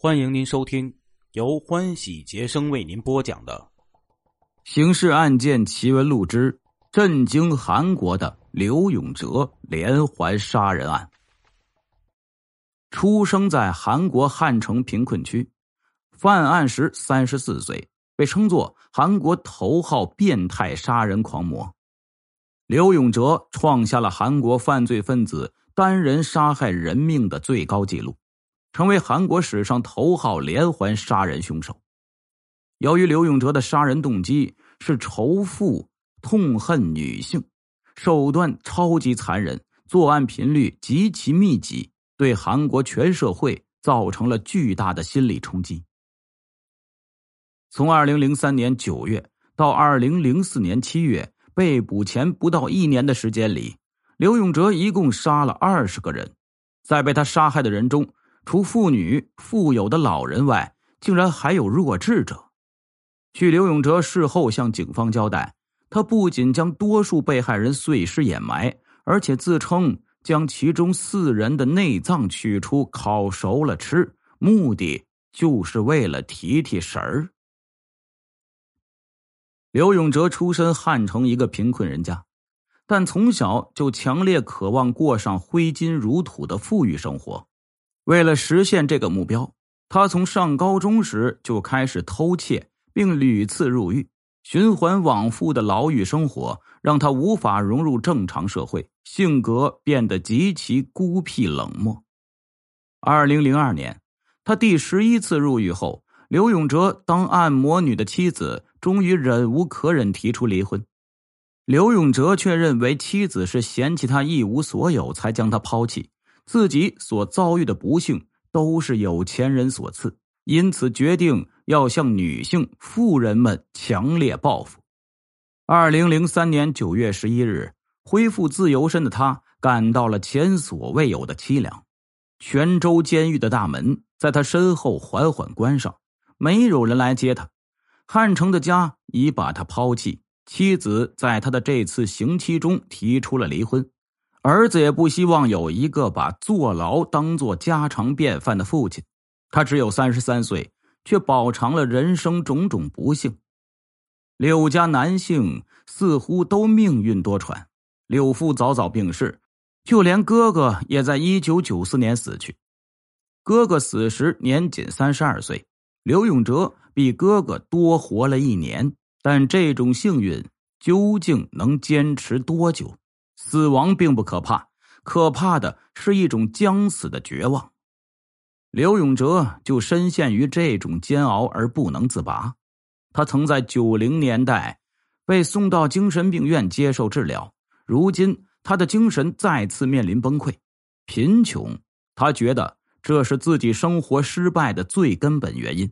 欢迎您收听由欢喜杰生为您播讲的《刑事案件奇闻录之震惊韩国的刘永哲连环杀人案》。出生在韩国汉城贫困区，犯案时三十四岁，被称作韩国头号变态杀人狂魔。刘永哲创下了韩国犯罪分子单人杀害人命的最高纪录。成为韩国史上头号连环杀人凶手。由于刘永哲的杀人动机是仇富、痛恨女性，手段超级残忍，作案频率极其密集，对韩国全社会造成了巨大的心理冲击。从二零零三年九月到二零零四年七月被捕前不到一年的时间里，刘永哲一共杀了二十个人，在被他杀害的人中。除妇女、富有的老人外，竟然还有弱智者。据刘永哲事后向警方交代，他不仅将多数被害人碎尸掩埋，而且自称将其中四人的内脏取出烤熟了吃，目的就是为了提提神儿。刘永哲出身汉城一个贫困人家，但从小就强烈渴望过上挥金如土的富裕生活。为了实现这个目标，他从上高中时就开始偷窃，并屡次入狱，循环往复的牢狱生活让他无法融入正常社会，性格变得极其孤僻冷漠。二零零二年，他第十一次入狱后，刘永哲当按摩女的妻子终于忍无可忍，提出离婚。刘永哲却认为妻子是嫌弃他一无所有，才将他抛弃。自己所遭遇的不幸都是有钱人所赐，因此决定要向女性富人们强烈报复。二零零三年九月十一日，恢复自由身的他感到了前所未有的凄凉。泉州监狱的大门在他身后缓缓关上，没有人来接他。汉城的家已把他抛弃，妻子在他的这次刑期中提出了离婚。儿子也不希望有一个把坐牢当做家常便饭的父亲。他只有三十三岁，却饱尝了人生种种不幸。柳家男性似乎都命运多舛，柳父早早病逝，就连哥哥也在一九九四年死去。哥哥死时年仅三十二岁，刘永哲比哥哥多活了一年。但这种幸运究竟能坚持多久？死亡并不可怕，可怕的是一种将死的绝望。刘永哲就深陷于这种煎熬而不能自拔。他曾在九零年代被送到精神病院接受治疗，如今他的精神再次面临崩溃。贫穷，他觉得这是自己生活失败的最根本原因。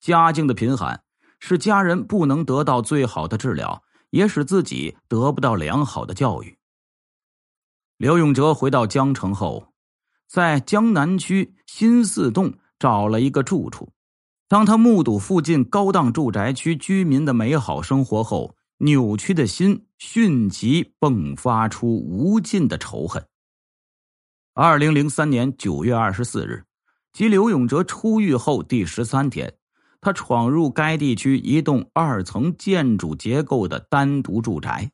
家境的贫寒，使家人不能得到最好的治疗，也使自己得不到良好的教育。刘永哲回到江城后，在江南区新四栋找了一个住处。当他目睹附近高档住宅区居民的美好生活后，扭曲的心迅即迸发出无尽的仇恨。二零零三年九月二十四日，即刘永哲出狱后第十三天，他闯入该地区一栋二层建筑结构的单独住宅，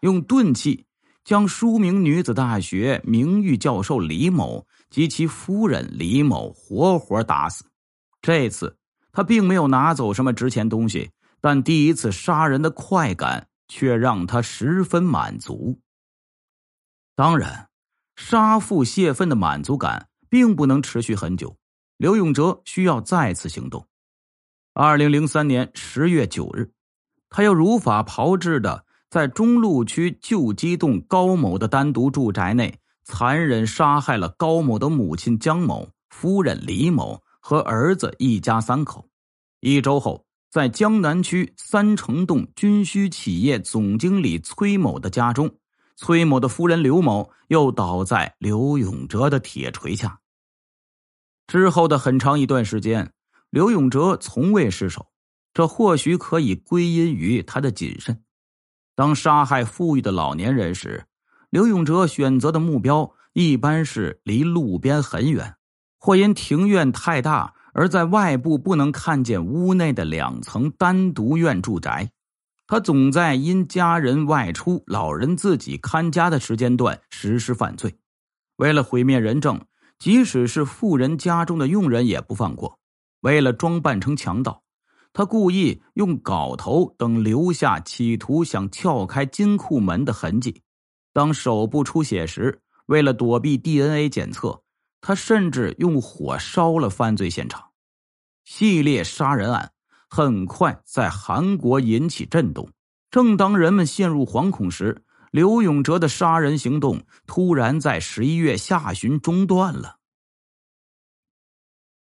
用钝器。将书名女子大学名誉教授李某及其夫人李某活活打死。这次他并没有拿走什么值钱东西，但第一次杀人的快感却让他十分满足。当然，杀父泄愤的满足感并不能持续很久。刘永哲需要再次行动。二零零三年十月九日，他又如法炮制的。在中路区旧基栋高某的单独住宅内，残忍杀害了高某的母亲江某、夫人李某和儿子一家三口。一周后，在江南区三城栋军需企业总经理崔某的家中，崔某的夫人刘某又倒在刘永哲的铁锤下。之后的很长一段时间，刘永哲从未失手，这或许可以归因于他的谨慎。当杀害富裕的老年人时，刘永哲选择的目标一般是离路边很远，或因庭院太大而在外部不能看见屋内的两层单独院住宅。他总在因家人外出、老人自己看家的时间段实施犯罪。为了毁灭人证，即使是富人家中的佣人也不放过。为了装扮成强盗，他故意用镐头等留下企图想撬开金库门的痕迹。当手部出血时，为了躲避 DNA 检测，他甚至用火烧了犯罪现场。系列杀人案。很快在韩国引起震动。正当人们陷入惶恐时，刘永哲的杀人行动突然在十一月下旬中断了。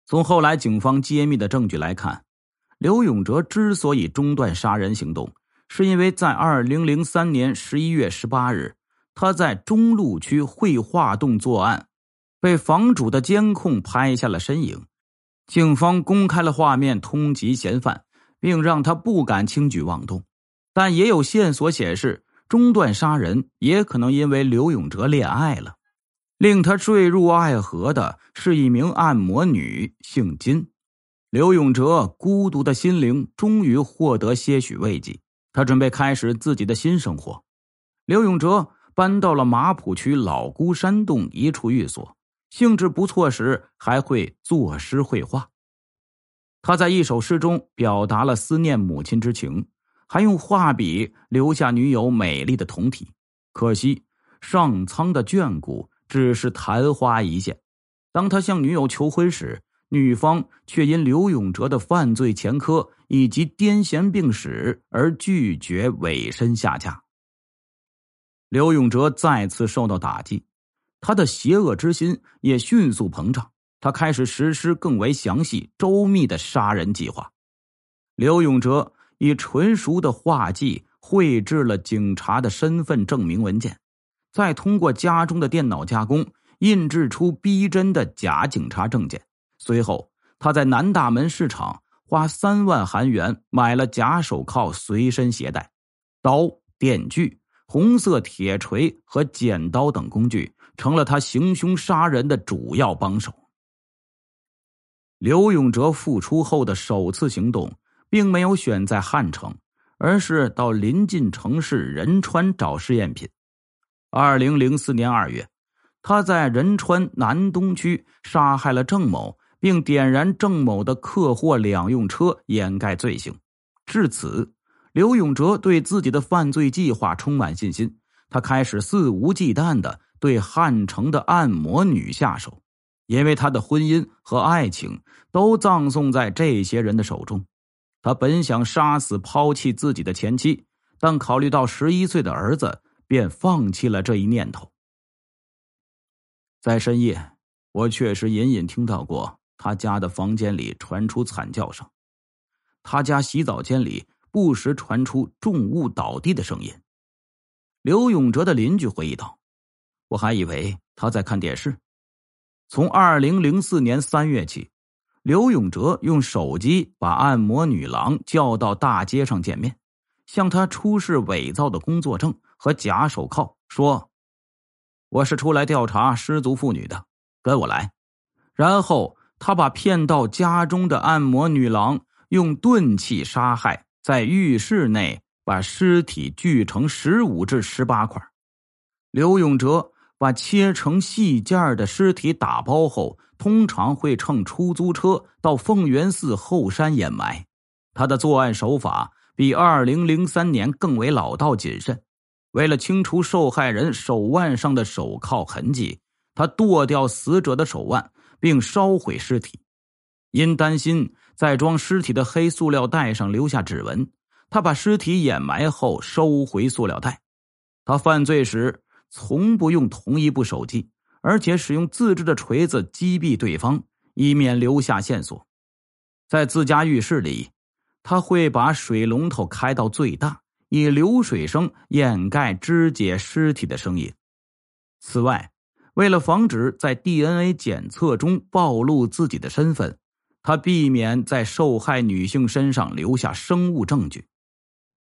从后来警方揭秘的证据来看，刘永哲之所以中断杀人行动，是因为在二零零三年十一月十八日，他在中路区绘画洞作案，被房主的监控拍下了身影。警方公开了画面，通缉嫌犯，并让他不敢轻举妄动。但也有线索显示，中断杀人也可能因为刘永哲恋爱了。令他坠入爱河的是一名按摩女，姓金。刘永哲孤独的心灵终于获得些许慰藉，他准备开始自己的新生活。刘永哲搬到了马浦区老姑山洞一处寓所。兴致不错时，还会作诗绘画。他在一首诗中表达了思念母亲之情，还用画笔留下女友美丽的酮体。可惜上苍的眷顾只是昙花一现。当他向女友求婚时，女方却因刘永哲的犯罪前科以及癫痫病史而拒绝委身下嫁。刘永哲再次受到打击。他的邪恶之心也迅速膨胀，他开始实施更为详细、周密的杀人计划。刘永哲以纯熟的画技绘制了警察的身份证明文件，再通过家中的电脑加工，印制出逼真的假警察证件。随后，他在南大门市场花三万韩元买了假手铐，随身携带刀、电锯、红色铁锤和剪刀等工具。成了他行凶杀人的主要帮手。刘永哲复出后的首次行动，并没有选在汉城，而是到临近城市仁川找试验品。二零零四年二月，他在仁川南东区杀害了郑某，并点燃郑某的客货两用车，掩盖罪行。至此，刘永哲对自己的犯罪计划充满信心，他开始肆无忌惮的。对汉城的按摩女下手，因为他的婚姻和爱情都葬送在这些人的手中。他本想杀死、抛弃自己的前妻，但考虑到十一岁的儿子，便放弃了这一念头。在深夜，我确实隐隐听到过他家的房间里传出惨叫声，他家洗澡间里不时传出重物倒地的声音。刘永哲的邻居回忆道。我还以为他在看电视。从二零零四年三月起，刘永哲用手机把按摩女郎叫到大街上见面，向她出示伪造的工作证和假手铐，说：“我是出来调查失足妇女的，跟我来。”然后他把骗到家中的按摩女郎用钝器杀害，在浴室内把尸体锯成十五至十八块。刘永哲。把切成细件的尸体打包后，通常会乘出租车到凤元寺后山掩埋。他的作案手法比二零零三年更为老道谨慎。为了清除受害人手腕上的手铐痕迹，他剁掉死者的手腕，并烧毁尸体。因担心在装尸体的黑塑料袋上留下指纹，他把尸体掩埋后收回塑料袋。他犯罪时。从不用同一部手机，而且使用自制的锤子击毙对方，以免留下线索。在自家浴室里，他会把水龙头开到最大，以流水声掩盖肢解尸体的声音。此外，为了防止在 DNA 检测中暴露自己的身份，他避免在受害女性身上留下生物证据。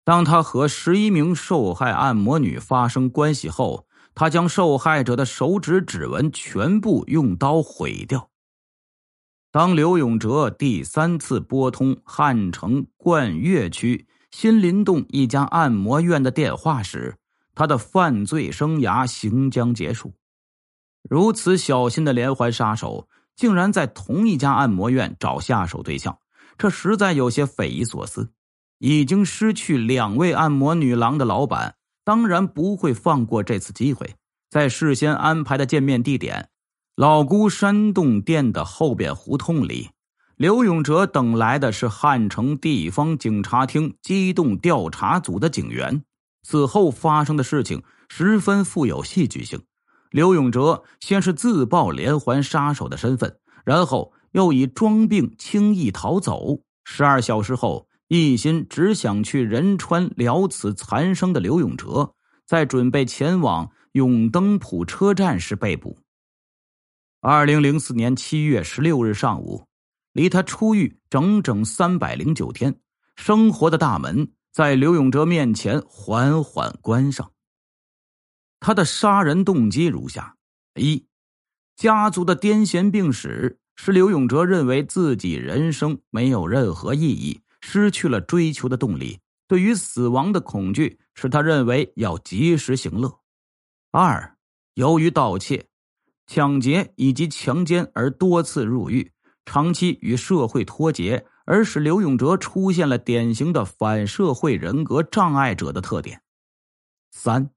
当他和十一名受害按摩女发生关系后，他将受害者的手指指纹全部用刀毁掉。当刘永哲第三次拨通汉城冠岳区新林洞一家按摩院的电话时，他的犯罪生涯行将结束。如此小心的连环杀手，竟然在同一家按摩院找下手对象，这实在有些匪夷所思。已经失去两位按摩女郎的老板，当然不会放过这次机会，在事先安排的见面地点。老姑山洞店的后边胡同里，刘永哲等来的是汉城地方警察厅机动调查组的警员。此后发生的事情十分富有戏剧性。刘永哲先是自曝连环杀手的身份，然后又以装病轻易逃走。十二小时后，一心只想去仁川了此残生的刘永哲，在准备前往永登浦车站时被捕。二零零四年七月十六日上午，离他出狱整整三百零九天，生活的大门在刘永哲面前缓缓关上。他的杀人动机如下：一，家族的癫痫病史使刘永哲认为自己人生没有任何意义，失去了追求的动力。对于死亡的恐惧使他认为要及时行乐。二，由于盗窃。抢劫以及强奸而多次入狱，长期与社会脱节，而使刘永哲出现了典型的反社会人格障碍者的特点。三，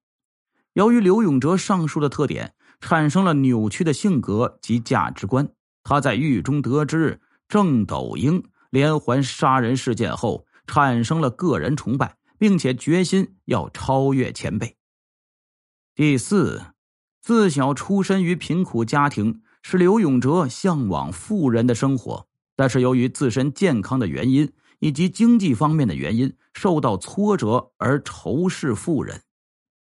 由于刘永哲上述的特点，产生了扭曲的性格及价值观。他在狱中得知郑斗英连环杀人事件后，产生了个人崇拜，并且决心要超越前辈。第四。自小出身于贫苦家庭，使刘永哲向往富人的生活。但是由于自身健康的原因以及经济方面的原因，受到挫折而仇视富人。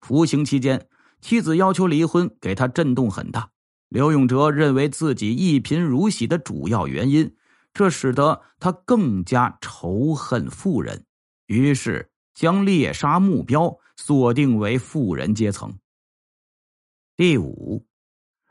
服刑期间，妻子要求离婚，给他震动很大。刘永哲认为自己一贫如洗的主要原因，这使得他更加仇恨富人，于是将猎杀目标锁定为富人阶层。第五，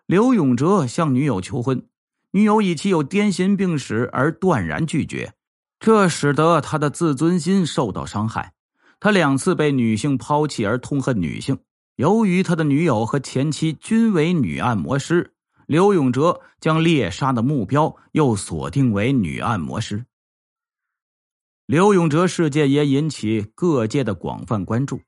刘永哲向女友求婚，女友以其有癫痫病史而断然拒绝，这使得他的自尊心受到伤害。他两次被女性抛弃而痛恨女性。由于他的女友和前妻均为女按摩师，刘永哲将猎杀的目标又锁定为女按摩师。刘永哲事件也引起各界的广泛关注。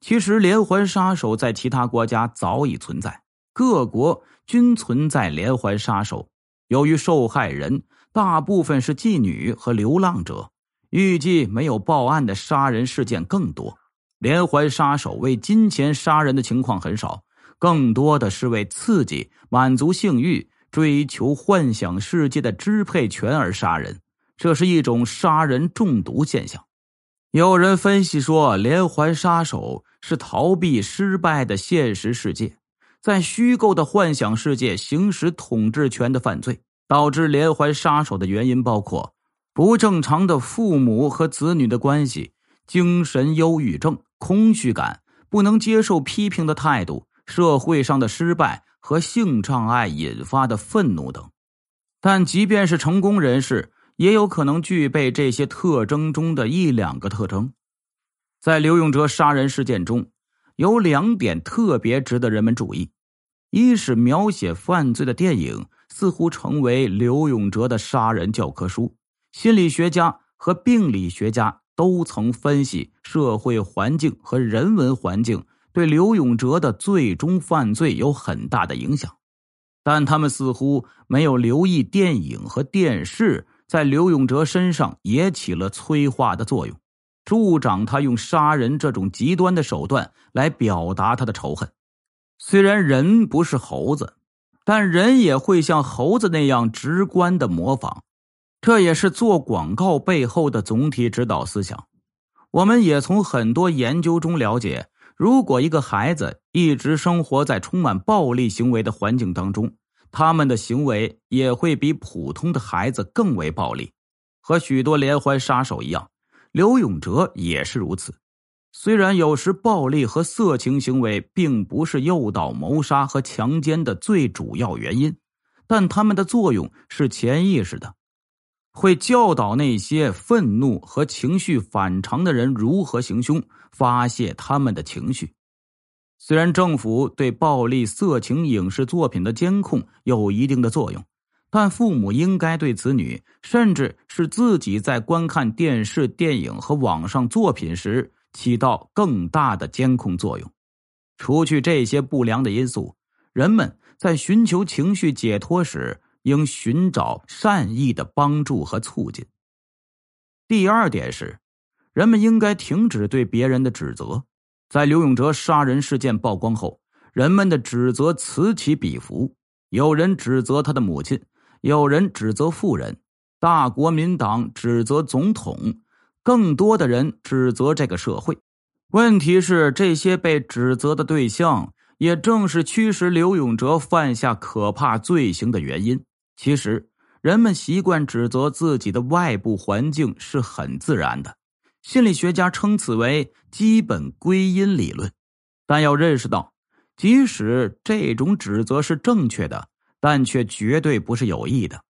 其实，连环杀手在其他国家早已存在，各国均存在连环杀手。由于受害人大部分是妓女和流浪者，预计没有报案的杀人事件更多。连环杀手为金钱杀人的情况很少，更多的是为刺激、满足性欲、追求幻想世界的支配权而杀人，这是一种杀人中毒现象。有人分析说，连环杀手是逃避失败的现实世界，在虚构的幻想世界行使统治权的犯罪。导致连环杀手的原因包括不正常的父母和子女的关系、精神忧郁症、空虚感、不能接受批评的态度、社会上的失败和性障碍引发的愤怒等。但即便是成功人士。也有可能具备这些特征中的一两个特征。在刘永哲杀人事件中，有两点特别值得人们注意：一是描写犯罪的电影似乎成为刘永哲的杀人教科书，心理学家和病理学家都曾分析社会环境和人文环境对刘永哲的最终犯罪有很大的影响，但他们似乎没有留意电影和电视。在刘永哲身上也起了催化的作用，助长他用杀人这种极端的手段来表达他的仇恨。虽然人不是猴子，但人也会像猴子那样直观的模仿，这也是做广告背后的总体指导思想。我们也从很多研究中了解，如果一个孩子一直生活在充满暴力行为的环境当中。他们的行为也会比普通的孩子更为暴力，和许多连环杀手一样，刘永哲也是如此。虽然有时暴力和色情行为并不是诱导谋杀和强奸的最主要原因，但他们的作用是潜意识的，会教导那些愤怒和情绪反常的人如何行凶，发泄他们的情绪。虽然政府对暴力、色情影视作品的监控有一定的作用，但父母应该对子女，甚至是自己在观看电视、电影和网上作品时，起到更大的监控作用。除去这些不良的因素，人们在寻求情绪解脱时。应寻找善意的帮助和促进。第二点是，人们应该停止对别人的指责。在刘永哲杀人事件曝光后，人们的指责此起彼伏，有人指责他的母亲，有人指责富人，大国民党指责总统，更多的人指责这个社会。问题是，这些被指责的对象，也正是驱使刘永哲犯下可怕罪行的原因。其实，人们习惯指责自己的外部环境是很自然的，心理学家称此为“基本归因理论”。但要认识到，即使这种指责是正确的，但却绝对不是有益的。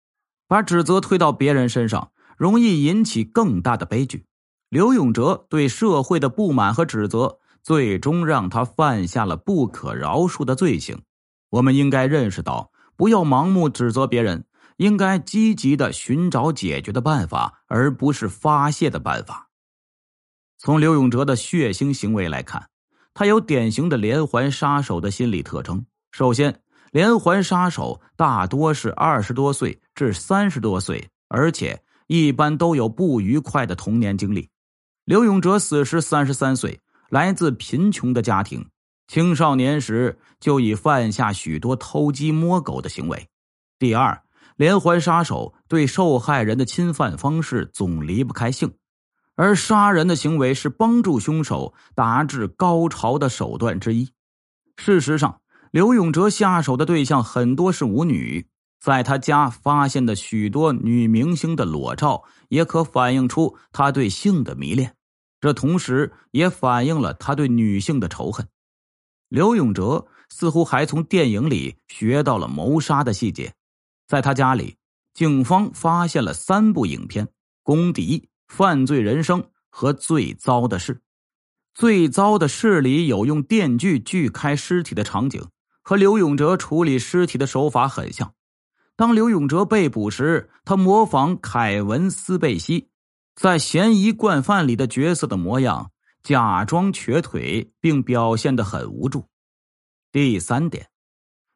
把指责推到别人身上，容易引起更大的悲剧。刘永哲对社会的不满和指责，最终让他犯下了不可饶恕的罪行。我们应该认识到。不要盲目指责别人，应该积极的寻找解决的办法，而不是发泄的办法。从刘永哲的血腥行为来看，他有典型的连环杀手的心理特征。首先，连环杀手大多是二十多岁至三十多岁，而且一般都有不愉快的童年经历。刘永哲死时三十三岁，来自贫穷的家庭。青少年时就已犯下许多偷鸡摸狗的行为。第二，连环杀手对受害人的侵犯方式总离不开性，而杀人的行为是帮助凶手达至高潮的手段之一。事实上，刘永哲下手的对象很多是舞女，在他家发现的许多女明星的裸照，也可反映出他对性的迷恋。这同时也反映了他对女性的仇恨。刘永哲似乎还从电影里学到了谋杀的细节，在他家里，警方发现了三部影片：《公敌》《犯罪人生》和《最糟的事》。《最糟的事》里有用电锯锯开尸体的场景，和刘永哲处理尸体的手法很像。当刘永哲被捕时，他模仿凯文·斯贝西在《嫌疑惯犯》里的角色的模样。假装瘸腿，并表现的很无助。第三点，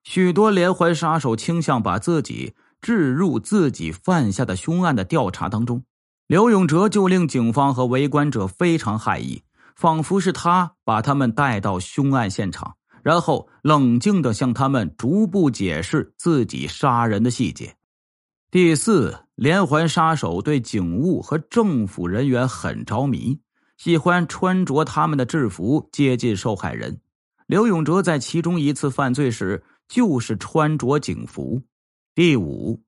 许多连环杀手倾向把自己置入自己犯下的凶案的调查当中。刘永哲就令警方和围观者非常害意，仿佛是他把他们带到凶案现场，然后冷静的向他们逐步解释自己杀人的细节。第四，连环杀手对警务和政府人员很着迷。喜欢穿着他们的制服接近受害人。刘永哲在其中一次犯罪时就是穿着警服。第五，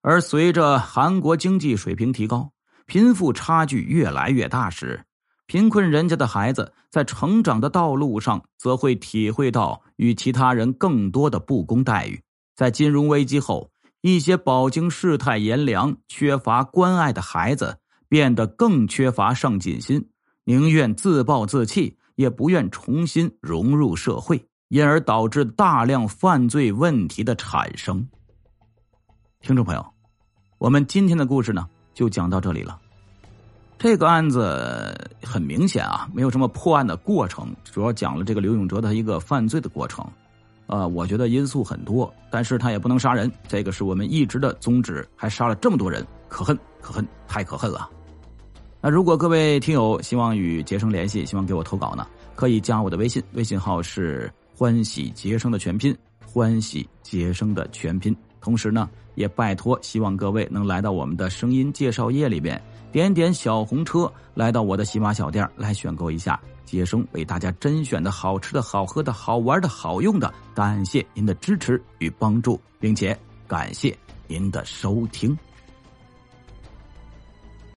而随着韩国经济水平提高，贫富差距越来越大时，贫困人家的孩子在成长的道路上则会体会到与其他人更多的不公待遇。在金融危机后，一些饱经世态炎凉、缺乏关爱的孩子变得更缺乏上进心。宁愿自暴自弃，也不愿重新融入社会，因而导致大量犯罪问题的产生。听众朋友，我们今天的故事呢，就讲到这里了。这个案子很明显啊，没有什么破案的过程，主要讲了这个刘永哲的一个犯罪的过程。呃，我觉得因素很多，但是他也不能杀人，这个是我们一直的宗旨，还杀了这么多人，可恨可恨，太可恨了。那如果各位听友希望与杰生联系，希望给我投稿呢，可以加我的微信，微信号是欢喜杰生的全拼，欢喜杰生的全拼。同时呢，也拜托希望各位能来到我们的声音介绍页里边，点点小红车，来到我的喜马小店来选购一下杰生为大家甄选的好吃的好喝的好玩的好用的。感谢您的支持与帮助，并且感谢您的收听。